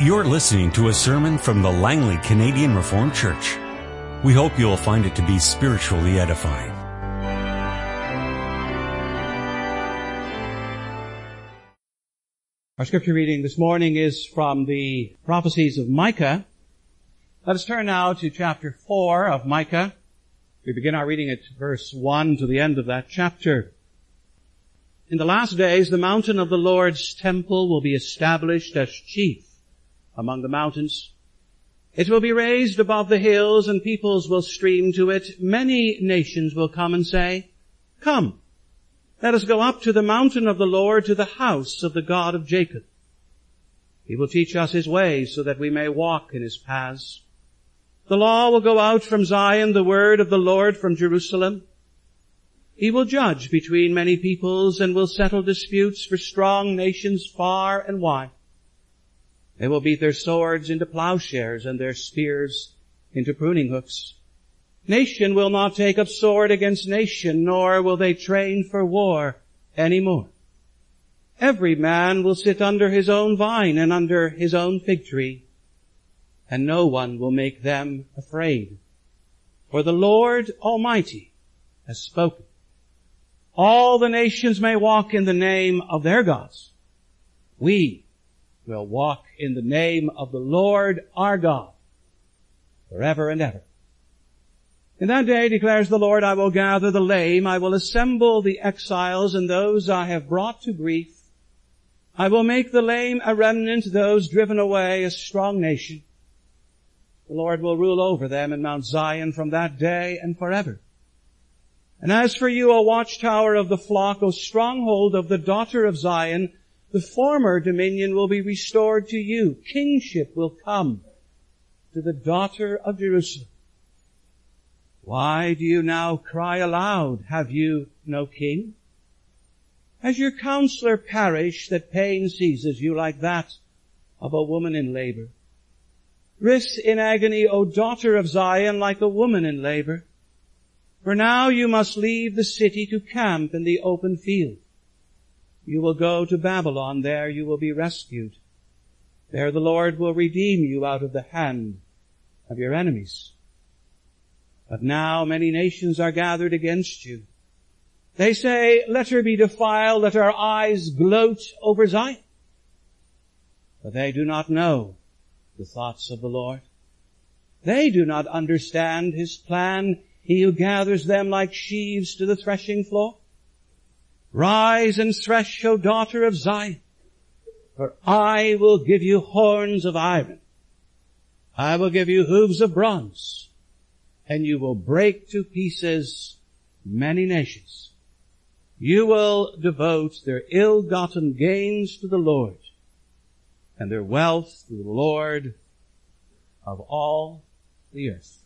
You're listening to a sermon from the Langley Canadian Reformed Church. We hope you'll find it to be spiritually edifying. Our scripture reading this morning is from the prophecies of Micah. Let us turn now to chapter 4 of Micah. We begin our reading at verse 1 to the end of that chapter. In the last days, the mountain of the Lord's temple will be established as chief among the mountains. It will be raised above the hills and peoples will stream to it. Many nations will come and say, come, let us go up to the mountain of the Lord, to the house of the God of Jacob. He will teach us his ways so that we may walk in his paths. The law will go out from Zion, the word of the Lord from Jerusalem. He will judge between many peoples and will settle disputes for strong nations far and wide. They will beat their swords into plowshares and their spears into pruning hooks. Nation will not take up sword against nation, nor will they train for war any more. Every man will sit under his own vine and under his own fig tree, and no one will make them afraid. For the Lord Almighty has spoken. All the nations may walk in the name of their gods. We will walk in the name of the Lord our God forever and ever. In that day declares the Lord, I will gather the lame, I will assemble the exiles and those I have brought to grief. I will make the lame a remnant, those driven away a strong nation. The Lord will rule over them in Mount Zion from that day and forever. And as for you, O watchtower of the flock, O stronghold of the daughter of Zion, the former dominion will be restored to you. Kingship will come to the daughter of Jerusalem. Why do you now cry aloud? Have you no king? Has your counselor perished that pain seizes you like that of a woman in labor? Wrist in agony, O daughter of Zion, like a woman in labor. For now you must leave the city to camp in the open field. You will go to Babylon, there you will be rescued. There the Lord will redeem you out of the hand of your enemies. But now many nations are gathered against you. They say, let her be defiled, let our eyes gloat over Zion. But they do not know the thoughts of the Lord. They do not understand His plan, He who gathers them like sheaves to the threshing floor. Rise and thresh, O daughter of Zion, for I will give you horns of iron. I will give you hooves of bronze and you will break to pieces many nations. You will devote their ill-gotten gains to the Lord and their wealth to the Lord of all the earth.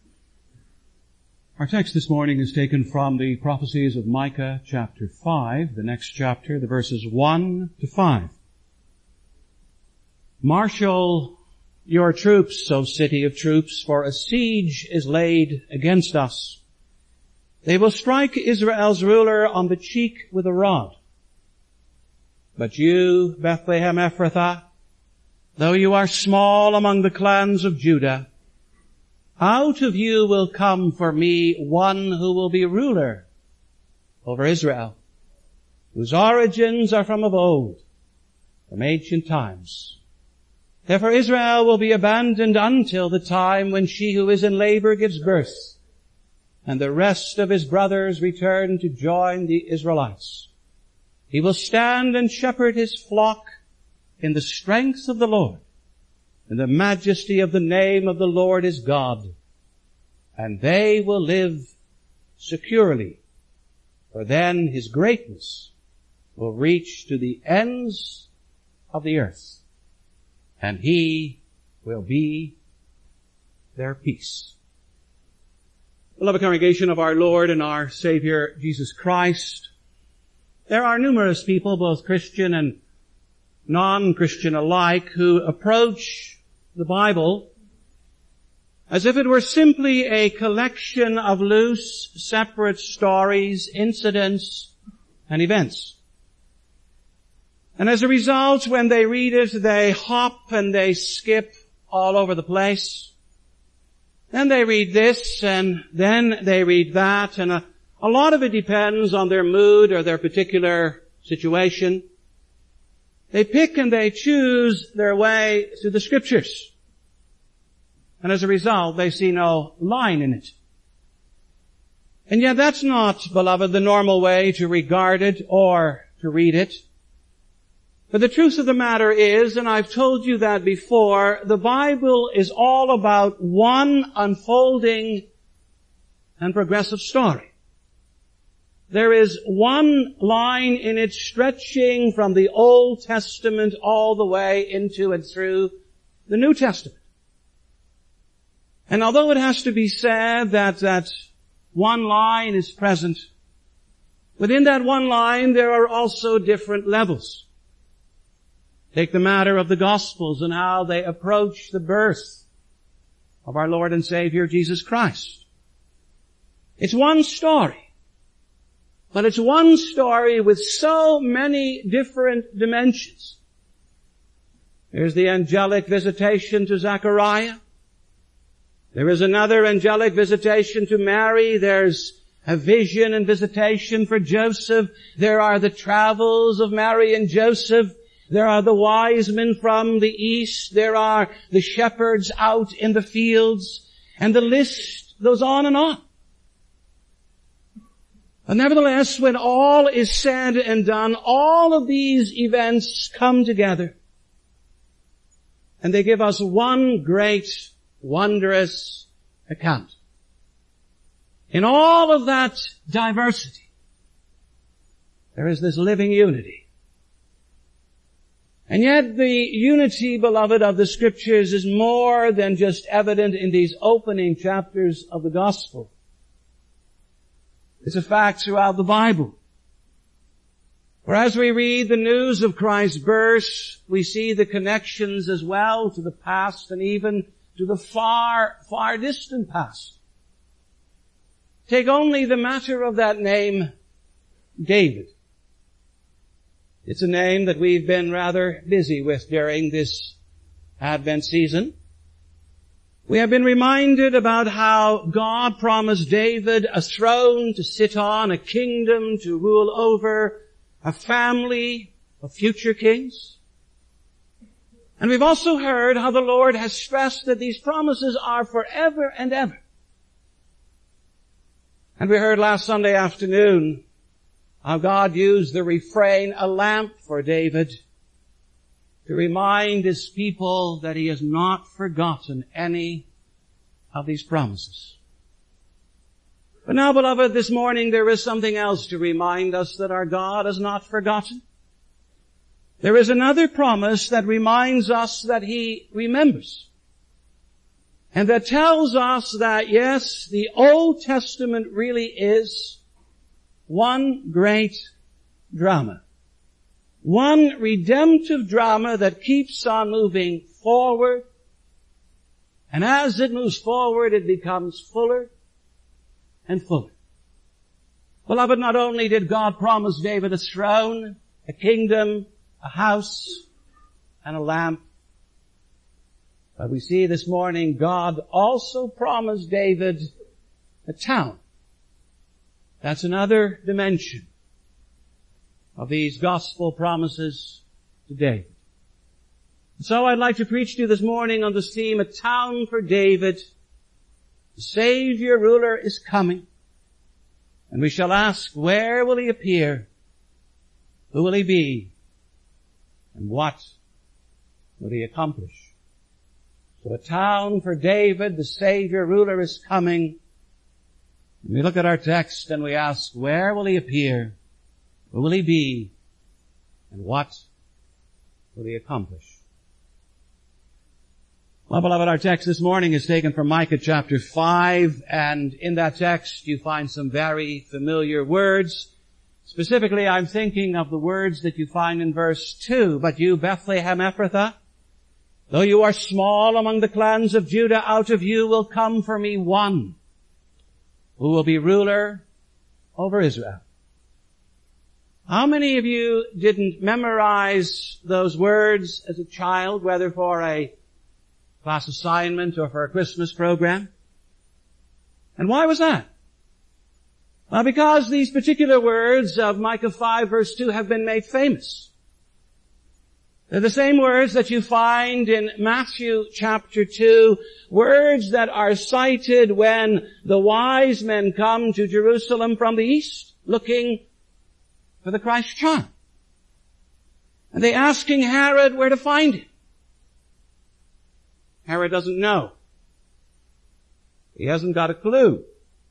Our text this morning is taken from the prophecies of Micah chapter 5, the next chapter, the verses 1 to 5. Marshal your troops, O city of troops, for a siege is laid against us. They will strike Israel's ruler on the cheek with a rod. But you, Bethlehem Ephrathah, though you are small among the clans of Judah, out of you will come for me one who will be ruler over Israel, whose origins are from of old, from ancient times. Therefore Israel will be abandoned until the time when she who is in labor gives birth, and the rest of his brothers return to join the Israelites. He will stand and shepherd his flock in the strength of the Lord, in the majesty of the name of the Lord is God, and they will live securely, for then his greatness will reach to the ends of the earth and he will be their peace. Beloved congregation of our Lord and our Savior Jesus Christ, there are numerous people, both Christian and non-Christian alike, who approach the Bible as if it were simply a collection of loose, separate stories, incidents, and events. And as a result, when they read it, they hop and they skip all over the place. Then they read this and then they read that and a, a lot of it depends on their mood or their particular situation. They pick and they choose their way through the scriptures. And as a result, they see no line in it. And yet that's not, beloved, the normal way to regard it or to read it. But the truth of the matter is, and I've told you that before, the Bible is all about one unfolding and progressive story. There is one line in it stretching from the Old Testament all the way into and through the New Testament. And although it has to be said that that one line is present, within that one line there are also different levels. Take the matter of the Gospels and how they approach the birth of our Lord and Savior Jesus Christ. It's one story, but it's one story with so many different dimensions. There's the angelic visitation to Zechariah. There is another angelic visitation to Mary. There's a vision and visitation for Joseph. There are the travels of Mary and Joseph. There are the wise men from the east. There are the shepherds out in the fields. And the list goes on and on. But nevertheless, when all is said and done, all of these events come together. And they give us one great, wondrous account. In all of that diversity, there is this living unity. And yet the unity, beloved, of the scriptures is more than just evident in these opening chapters of the gospel. It's a fact throughout the Bible. For as we read the news of Christ's birth, we see the connections as well to the past and even to the far, far distant past. Take only the matter of that name, David. It's a name that we've been rather busy with during this Advent season. We have been reminded about how God promised David a throne to sit on, a kingdom to rule over, a family of future kings. And we've also heard how the Lord has stressed that these promises are forever and ever. And we heard last Sunday afternoon how God used the refrain, a lamp for David, to remind his people that he has not forgotten any of these promises. But now, beloved, this morning there is something else to remind us that our God has not forgotten. There is another promise that reminds us that He remembers. And that tells us that yes, the Old Testament really is one great drama. One redemptive drama that keeps on moving forward. And as it moves forward, it becomes fuller and fuller. Beloved, not only did God promise David a throne, a kingdom, a house, and a lamp, but we see this morning God also promised David a town. That's another dimension of these gospel promises today. So I'd like to preach to you this morning on this theme, a town for David. The Savior ruler is coming. And we shall ask, where will he appear? Who will he be? And what will he accomplish? So a town for David, the Savior ruler is coming. We look at our text and we ask, where will he appear? Who will he be? And what will he accomplish? Well, beloved, our text this morning is taken from Micah chapter 5, and in that text you find some very familiar words. Specifically, I'm thinking of the words that you find in verse 2. But you, Bethlehem Ephrathah, though you are small among the clans of Judah, out of you will come for me one who will be ruler over Israel. How many of you didn't memorize those words as a child, whether for a class assignment or for a Christmas program? And why was that? Well, because these particular words of Micah 5 verse 2 have been made famous. They're the same words that you find in Matthew chapter 2, words that are cited when the wise men come to Jerusalem from the east, looking for the Christ child. And they ask King Herod where to find him. Herod doesn't know. He hasn't got a clue.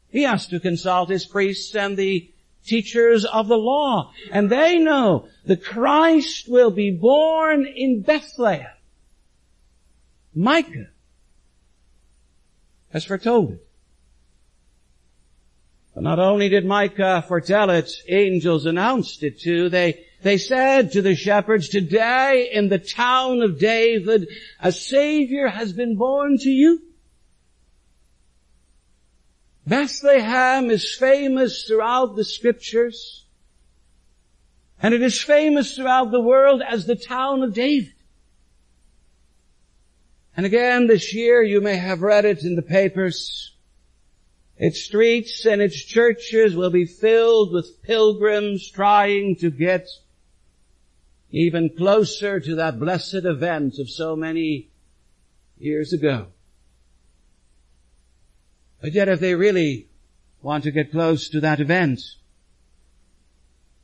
He has to consult his priests and the teachers of the law. And they know the Christ will be born in Bethlehem. Micah has foretold it. But not only did Micah foretell it, angels announced it too. They, they said to the shepherds, today in the town of David, a savior has been born to you. Bethlehem is famous throughout the scriptures. And it is famous throughout the world as the town of David. And again this year you may have read it in the papers. Its streets and its churches will be filled with pilgrims trying to get even closer to that blessed event of so many years ago. But yet if they really want to get close to that event,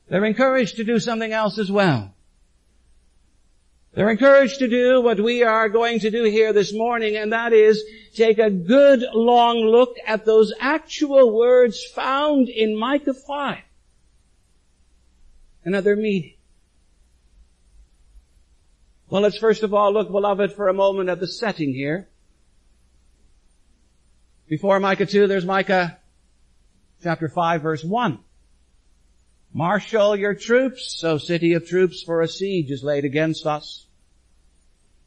they're encouraged to do something else as well. They're encouraged to do what we are going to do here this morning, and that is take a good long look at those actual words found in Micah 5 Another meaning. Well, let's first of all look, beloved, for a moment at the setting here. Before Micah 2, there's Micah chapter 5 verse 1. Marshal your troops, O city of troops, for a siege is laid against us.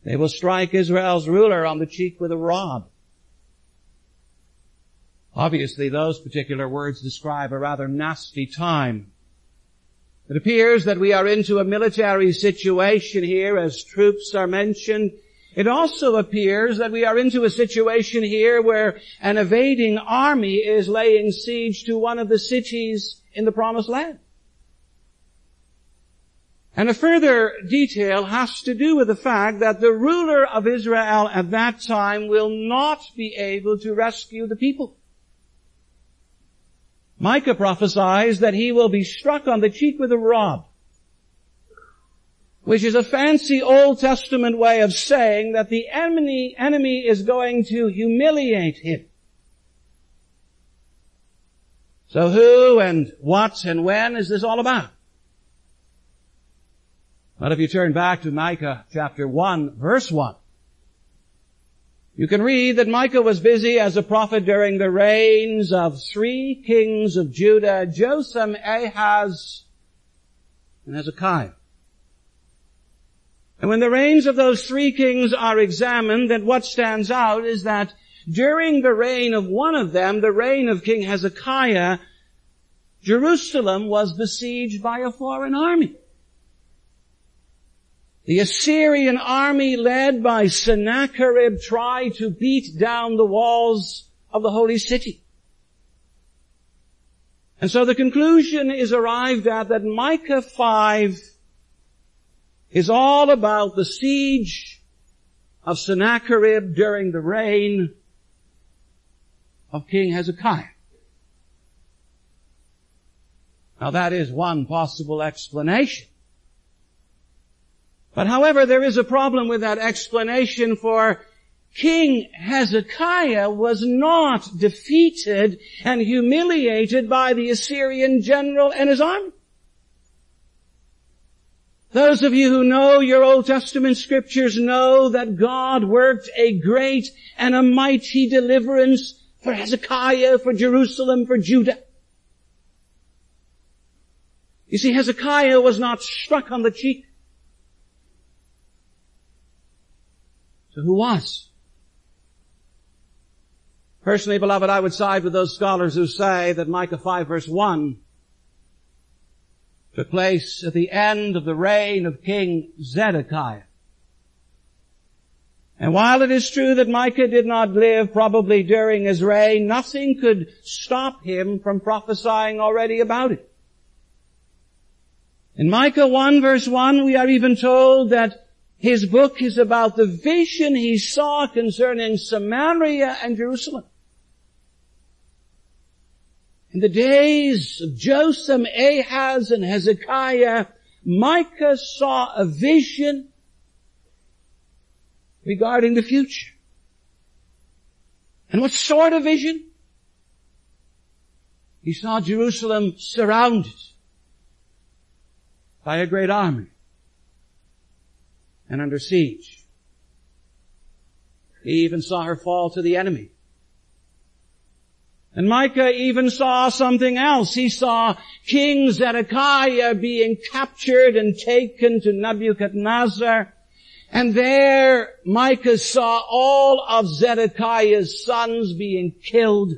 They will strike Israel's ruler on the cheek with a rod. Obviously those particular words describe a rather nasty time. It appears that we are into a military situation here as troops are mentioned. It also appears that we are into a situation here where an evading army is laying siege to one of the cities in the promised land. And a further detail has to do with the fact that the ruler of Israel at that time will not be able to rescue the people. Micah prophesies that he will be struck on the cheek with a rod, which is a fancy Old Testament way of saying that the enemy, enemy is going to humiliate him. So who and what and when is this all about? But if you turn back to Micah chapter 1 verse 1, you can read that Micah was busy as a prophet during the reigns of three kings of Judah, Jotham, Ahaz, and Hezekiah. And when the reigns of those three kings are examined, then what stands out is that during the reign of one of them, the reign of King Hezekiah, Jerusalem was besieged by a foreign army. The Assyrian army led by Sennacherib tried to beat down the walls of the holy city. And so the conclusion is arrived at that Micah 5 is all about the siege of Sennacherib during the reign of King Hezekiah. Now that is one possible explanation. But however, there is a problem with that explanation for King Hezekiah was not defeated and humiliated by the Assyrian general and his army. Those of you who know your Old Testament scriptures know that God worked a great and a mighty deliverance for Hezekiah, for Jerusalem, for Judah. You see, Hezekiah was not struck on the cheek. Who was? Personally, beloved, I would side with those scholars who say that Micah 5 verse 1 took place at the end of the reign of King Zedekiah. And while it is true that Micah did not live probably during his reign, nothing could stop him from prophesying already about it. In Micah 1 verse 1 we are even told that his book is about the vision he saw concerning Samaria and Jerusalem. In the days of Jotham, Ahaz, and Hezekiah, Micah saw a vision regarding the future. And what sort of vision? He saw Jerusalem surrounded by a great army and under siege. He even saw her fall to the enemy. And Micah even saw something else. He saw King Zedekiah being captured and taken to Nebuchadnezzar and there Micah saw all of Zedekiah's sons being killed.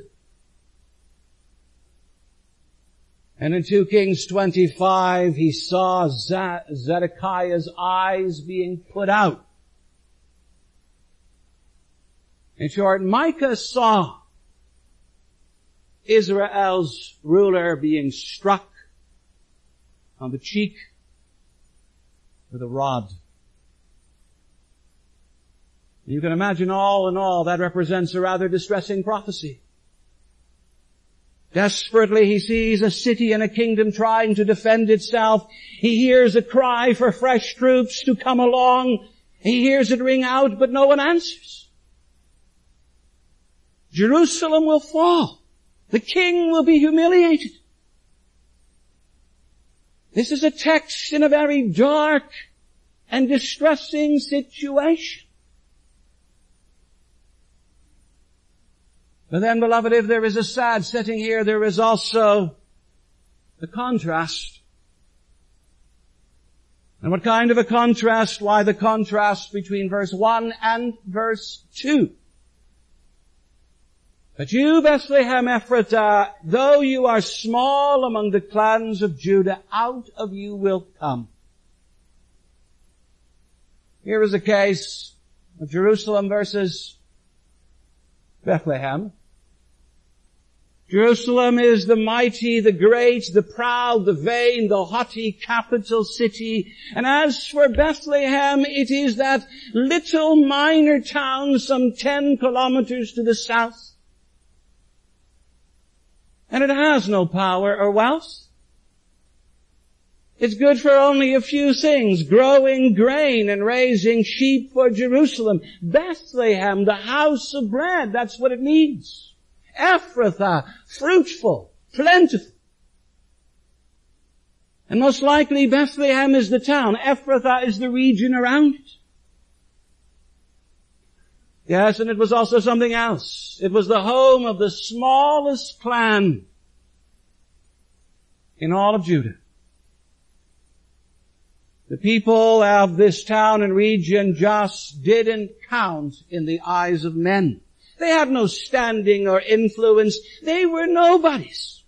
And in 2 Kings 25, he saw Zedekiah's eyes being put out. In short, Micah saw Israel's ruler being struck on the cheek with a rod. You can imagine all in all that represents a rather distressing prophecy. Desperately he sees a city and a kingdom trying to defend itself. He hears a cry for fresh troops to come along. He hears it ring out, but no one answers. Jerusalem will fall. The king will be humiliated. This is a text in a very dark and distressing situation. But then beloved, if there is a sad setting here, there is also the contrast. And what kind of a contrast? Why the contrast between verse 1 and verse 2. But you, Bethlehem Ephrathah, though you are small among the clans of Judah, out of you will come. Here is a case of Jerusalem versus Bethlehem. Jerusalem is the mighty, the great, the proud, the vain, the haughty capital city. And as for Bethlehem, it is that little minor town some 10 kilometers to the south. And it has no power or wealth. It's good for only a few things, growing grain and raising sheep for Jerusalem. Bethlehem, the house of bread, that's what it needs. Ephrathah, fruitful, plentiful. And most likely Bethlehem is the town. Ephrathah is the region around it. Yes, and it was also something else. It was the home of the smallest clan in all of Judah. The people of this town and region just didn't count in the eyes of men. They had no standing or influence. They were nobodies.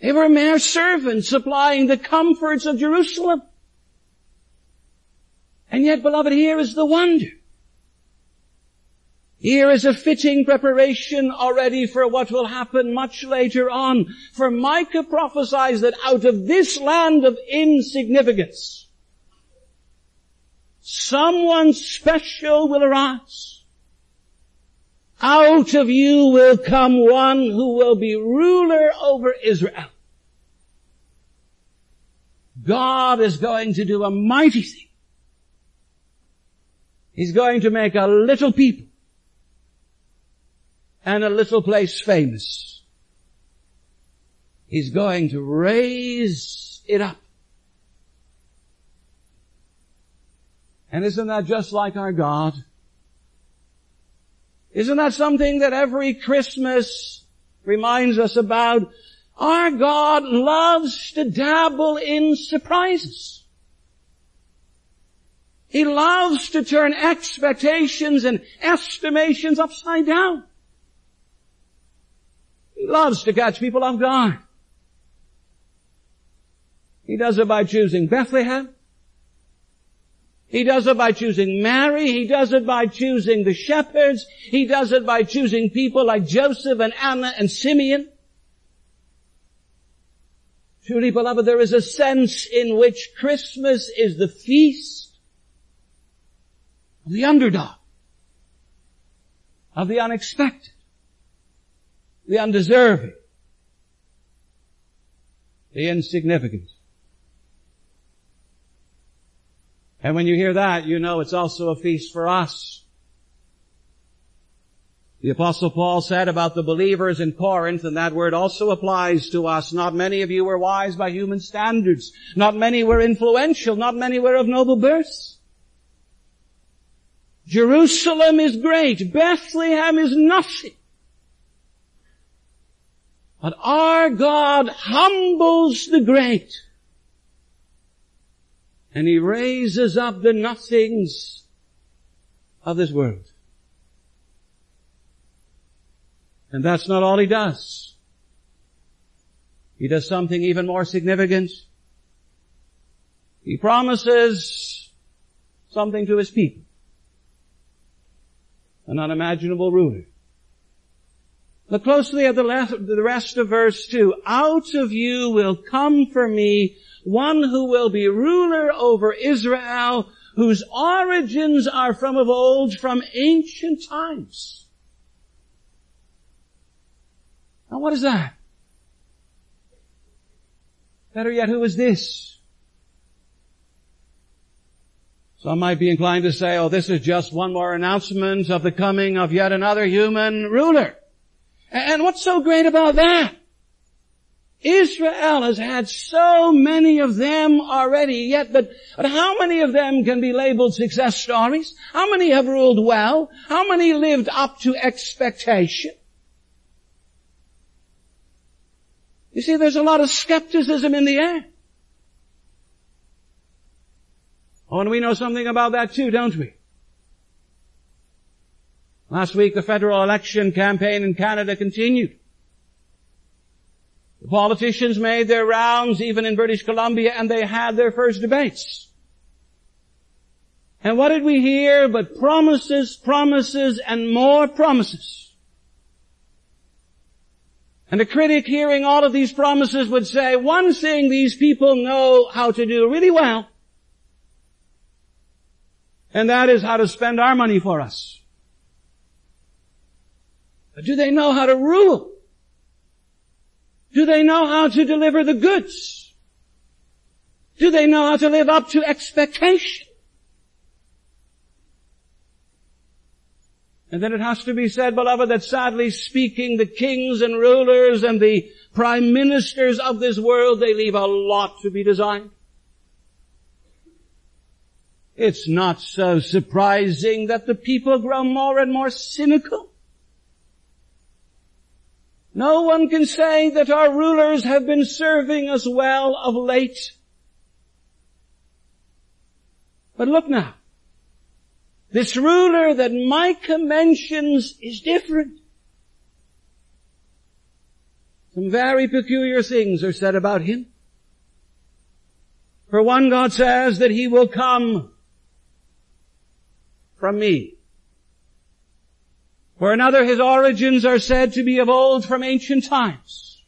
They were mere servants supplying the comforts of Jerusalem. And yet, beloved, here is the wonder. Here is a fitting preparation already for what will happen much later on. For Micah prophesies that out of this land of insignificance, someone special will arise. Out of you will come one who will be ruler over Israel. God is going to do a mighty thing. He's going to make a little people and a little place famous. He's going to raise it up. And isn't that just like our God? Isn't that something that every Christmas reminds us about? Our God loves to dabble in surprises. He loves to turn expectations and estimations upside down. He loves to catch people off guard. He does it by choosing Bethlehem. He does it by choosing Mary. He does it by choosing the shepherds. He does it by choosing people like Joseph and Anna and Simeon. Truly beloved, there is a sense in which Christmas is the feast of the underdog, of the unexpected, the undeserving, the insignificant. And when you hear that, you know it's also a feast for us. The apostle Paul said about the believers in Corinth, and that word also applies to us, not many of you were wise by human standards. Not many were influential. Not many were of noble birth. Jerusalem is great. Bethlehem is nothing. But our God humbles the great and he raises up the nothings of this world. And that's not all he does. He does something even more significant. He promises something to his people. An unimaginable ruler. Look closely at the, rest of verse 2. Out of you will come for me one who will be ruler over Israel, whose origins are from of old, from ancient times. Now what is that? Better yet, who is this? Some might be inclined to say, oh, this is just one more announcement of the coming of yet another human ruler. And what's so great about that? Israel has had so many of them already yet, but, but how many of them can be labeled success stories? How many have ruled well? How many lived up to expectation? You see, there's a lot of skepticism in the air. Oh, and we know something about that too, don't we? Last week the federal election campaign in Canada continued. The politicians made their rounds even in British Columbia and they had their first debates. And what did we hear but promises, promises, and more promises? And a critic hearing all of these promises would say, one thing these people know how to do really well, and that is how to spend our money for us. But do they know how to rule? Do they know how to deliver the goods? Do they know how to live up to expectation? And then it has to be said, beloved, that sadly speaking, the kings and rulers and the prime ministers of this world, they leave a lot to be desired. It's not so surprising that the people grow more and more cynical. No one can say that our rulers have been serving us well of late. But look now. This ruler that Micah mentions is different. Some very peculiar things are said about him. For one, God says that he will come from me. For another, his origins are said to be of old from ancient times.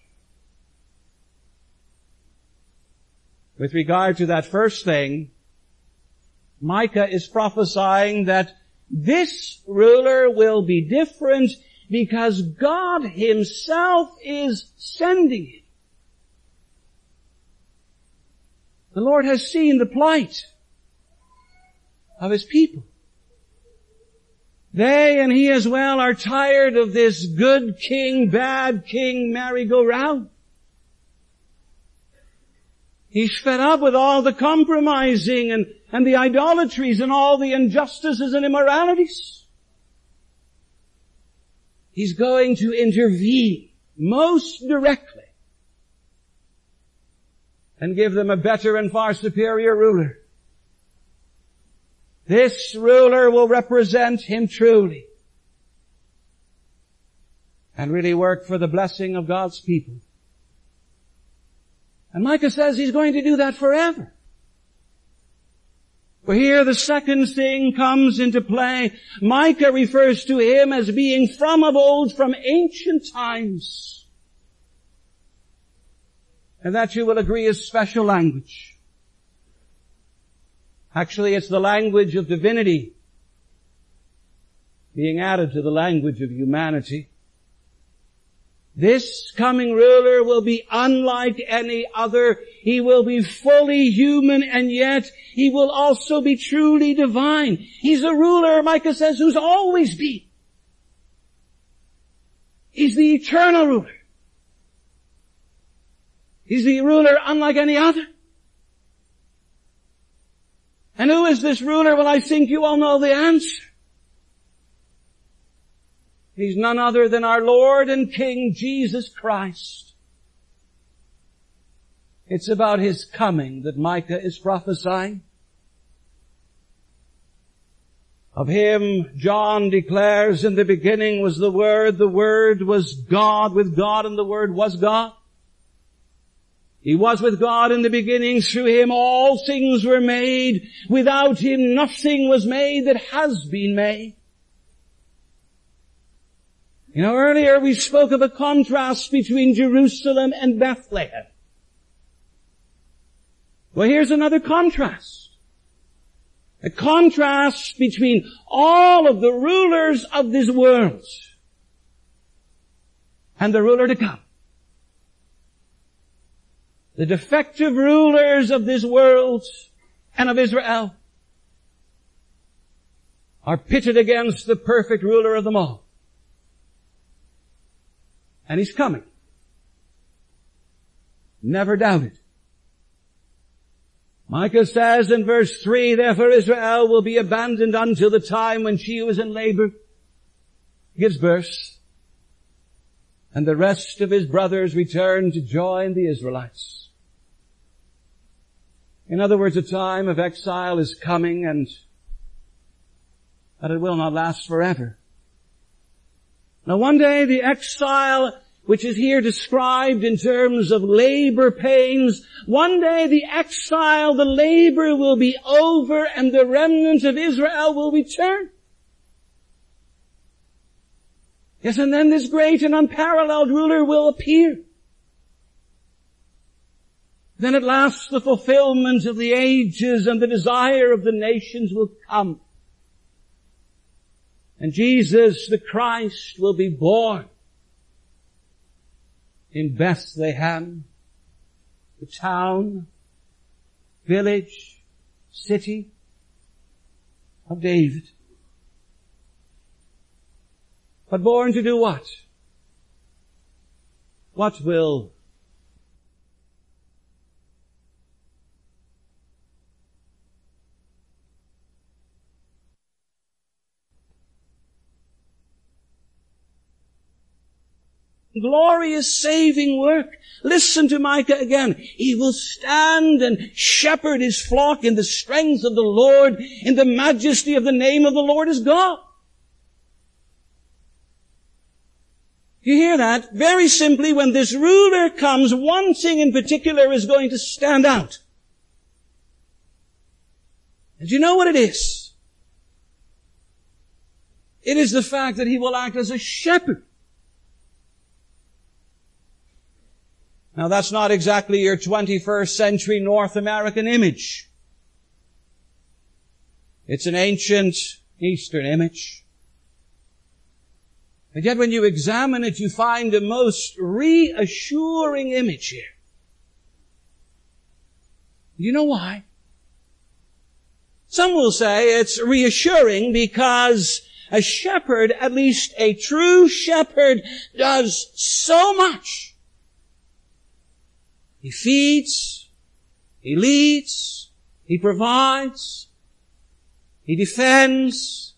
With regard to that first thing, Micah is prophesying that this ruler will be different because God himself is sending him. The Lord has seen the plight of his people. They and he as well are tired of this good king, bad king merry-go-round. He's fed up with all the compromising and, and the idolatries and all the injustices and immoralities. He's going to intervene most directly and give them a better and far superior ruler. This ruler will represent him truly and really work for the blessing of God's people. And Micah says he's going to do that forever. But here the second thing comes into play. Micah refers to him as being from of old, from ancient times. And that you will agree is special language. Actually, it's the language of divinity being added to the language of humanity. This coming ruler will be unlike any other. He will be fully human and yet he will also be truly divine. He's a ruler, Micah says, who's always been. He's the eternal ruler. He's the ruler unlike any other. And who is this ruler? Well, I think you all know the answer. He's none other than our Lord and King Jesus Christ. It's about His coming that Micah is prophesying. Of Him, John declares, in the beginning was the Word, the Word was God, with God and the Word was God. He was with God in the beginning. Through Him all things were made. Without Him nothing was made that has been made. You know, earlier we spoke of a contrast between Jerusalem and Bethlehem. Well, here's another contrast. A contrast between all of the rulers of this world and the ruler to come. The defective rulers of this world and of Israel are pitted against the perfect ruler of them all. And He's coming. Never doubt it. Micah says in verse 3, therefore Israel will be abandoned until the time when she who is in labor gives birth, and the rest of his brothers return to join the Israelites. In other words, a time of exile is coming and that it will not last forever. Now one day the exile which is here described in terms of labor pains, one day the exile, the labor will be over and the remnant of Israel will return. Yes, and then this great and unparalleled ruler will appear. Then at last the fulfillment of the ages and the desire of the nations will come. And Jesus, the Christ, will be born in Bethlehem, the town, village, city of David. But born to do what? What will glorious saving work. Listen to Micah again. He will stand and shepherd his flock in the strength of the Lord, in the majesty of the name of the Lord is God. You hear that? Very simply, when this ruler comes, one thing in particular is going to stand out. And you know what it is? It is the fact that he will act as a shepherd. Now that's not exactly your 21st century North American image. It's an ancient Eastern image. And yet when you examine it, you find a most reassuring image here. You know why? Some will say it's reassuring because a shepherd, at least a true shepherd, does so much he feeds, He leads, He provides, He defends,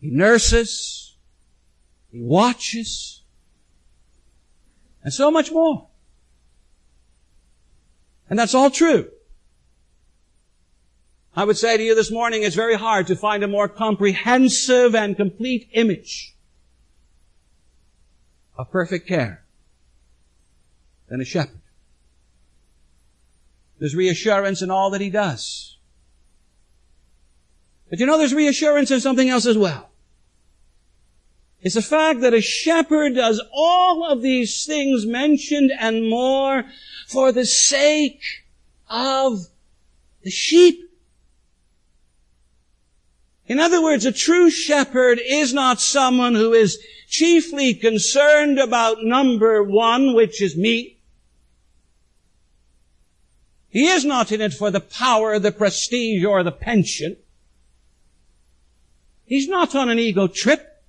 He nurses, He watches, and so much more. And that's all true. I would say to you this morning, it's very hard to find a more comprehensive and complete image of perfect care than a shepherd. There's reassurance in all that he does. But you know there's reassurance in something else as well. It's the fact that a shepherd does all of these things mentioned and more for the sake of the sheep. In other words, a true shepherd is not someone who is chiefly concerned about number one, which is meat. He is not in it for the power, the prestige, or the pension. He's not on an ego trip.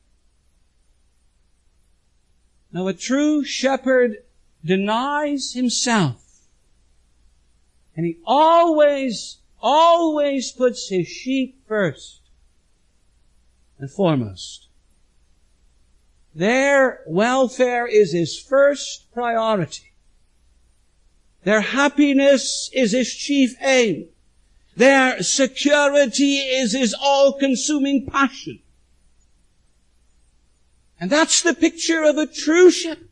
Now a true shepherd denies himself. And he always, always puts his sheep first and foremost. Their welfare is his first priority. Their happiness is his chief aim. Their security is his all-consuming passion. And that's the picture of a true shepherd.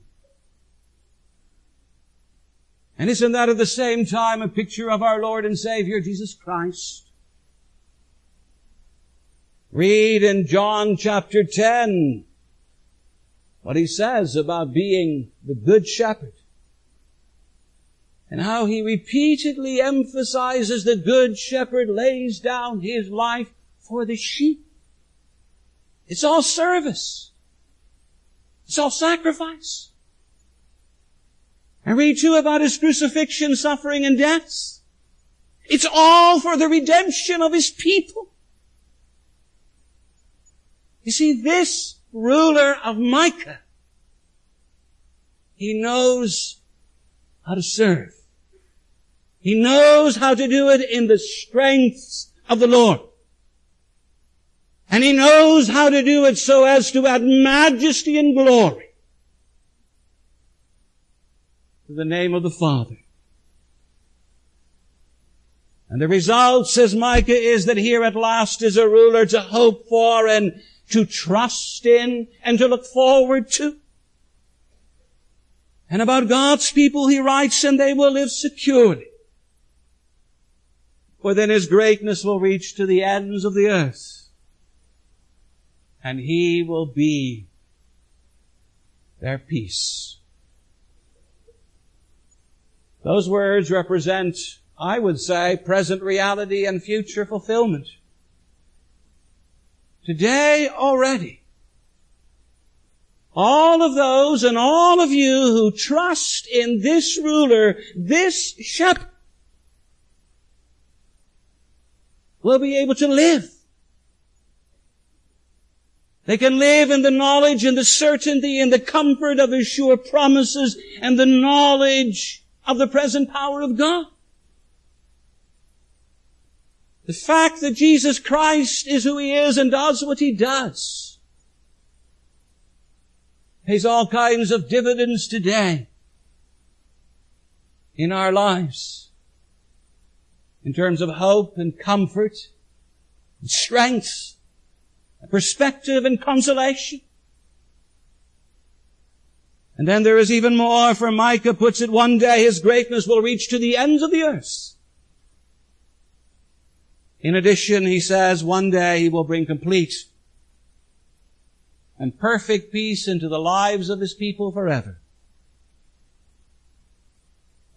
And isn't that at the same time a picture of our Lord and Savior Jesus Christ? Read in John chapter 10 what he says about being the good shepherd and how he repeatedly emphasizes the good shepherd lays down his life for the sheep. It's all service. It's all sacrifice. And read too about his crucifixion, suffering, and death. It's all for the redemption of his people. You see, this ruler of Micah, he knows how to serve. He knows how to do it in the strengths of the Lord. And he knows how to do it so as to add majesty and glory to the name of the Father. And the result, says Micah, is that here at last is a ruler to hope for and to trust in and to look forward to. And about God's people he writes, and they will live securely for then his greatness will reach to the ends of the earth. And he will be their peace. Those words represent, I would say, present reality and future fulfillment. Today already, all of those and all of you who trust in this ruler, this shepherd, will be able to live. They can live in the knowledge and the certainty and the comfort of His sure promises and the knowledge of the present power of God. The fact that Jesus Christ is who He is and does what He does pays all kinds of dividends today in our lives in terms of hope and comfort, and strength, and perspective and consolation. And then there is even more, for Micah puts it, one day his greatness will reach to the ends of the earth. In addition, he says, one day he will bring complete and perfect peace into the lives of his people forever.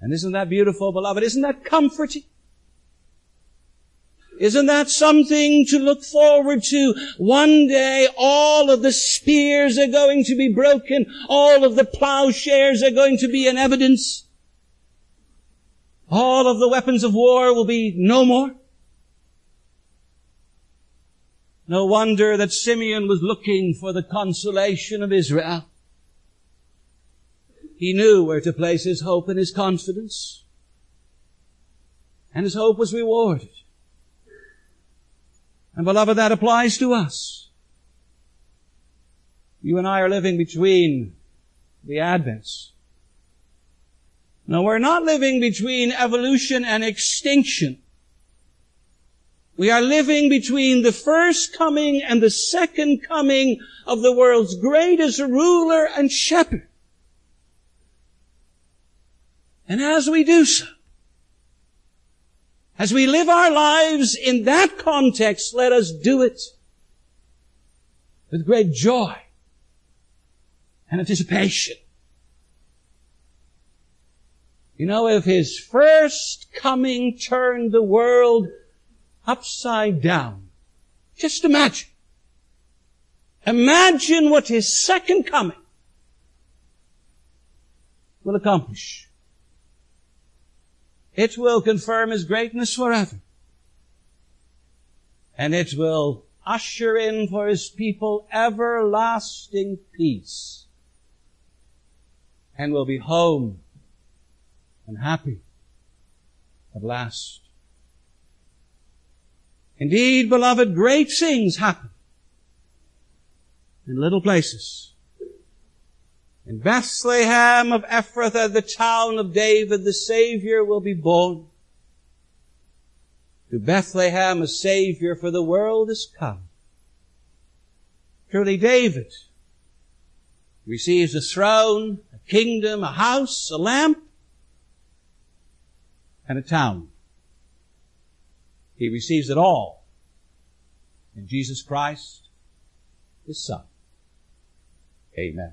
And isn't that beautiful, beloved? Isn't that comforting? Isn't that something to look forward to? One day all of the spears are going to be broken. All of the plowshares are going to be in evidence. All of the weapons of war will be no more. No wonder that Simeon was looking for the consolation of Israel. He knew where to place his hope and his confidence. And his hope was rewarded. And beloved, that applies to us. You and I are living between the advents. No, we're not living between evolution and extinction. We are living between the first coming and the second coming of the world's greatest ruler and shepherd. And as we do so, As we live our lives in that context, let us do it with great joy and anticipation. You know, if his first coming turned the world upside down, just imagine. Imagine what his second coming will accomplish. It will confirm his greatness forever. And it will usher in for his people everlasting peace. And will be home and happy at last. Indeed, beloved, great things happen in little places. In Bethlehem of Ephrathah, the town of David, the Savior will be born. To Bethlehem a Savior for the world is come. Truly David receives a throne, a kingdom, a house, a lamp, and a town. He receives it all in Jesus Christ, His Son. Amen.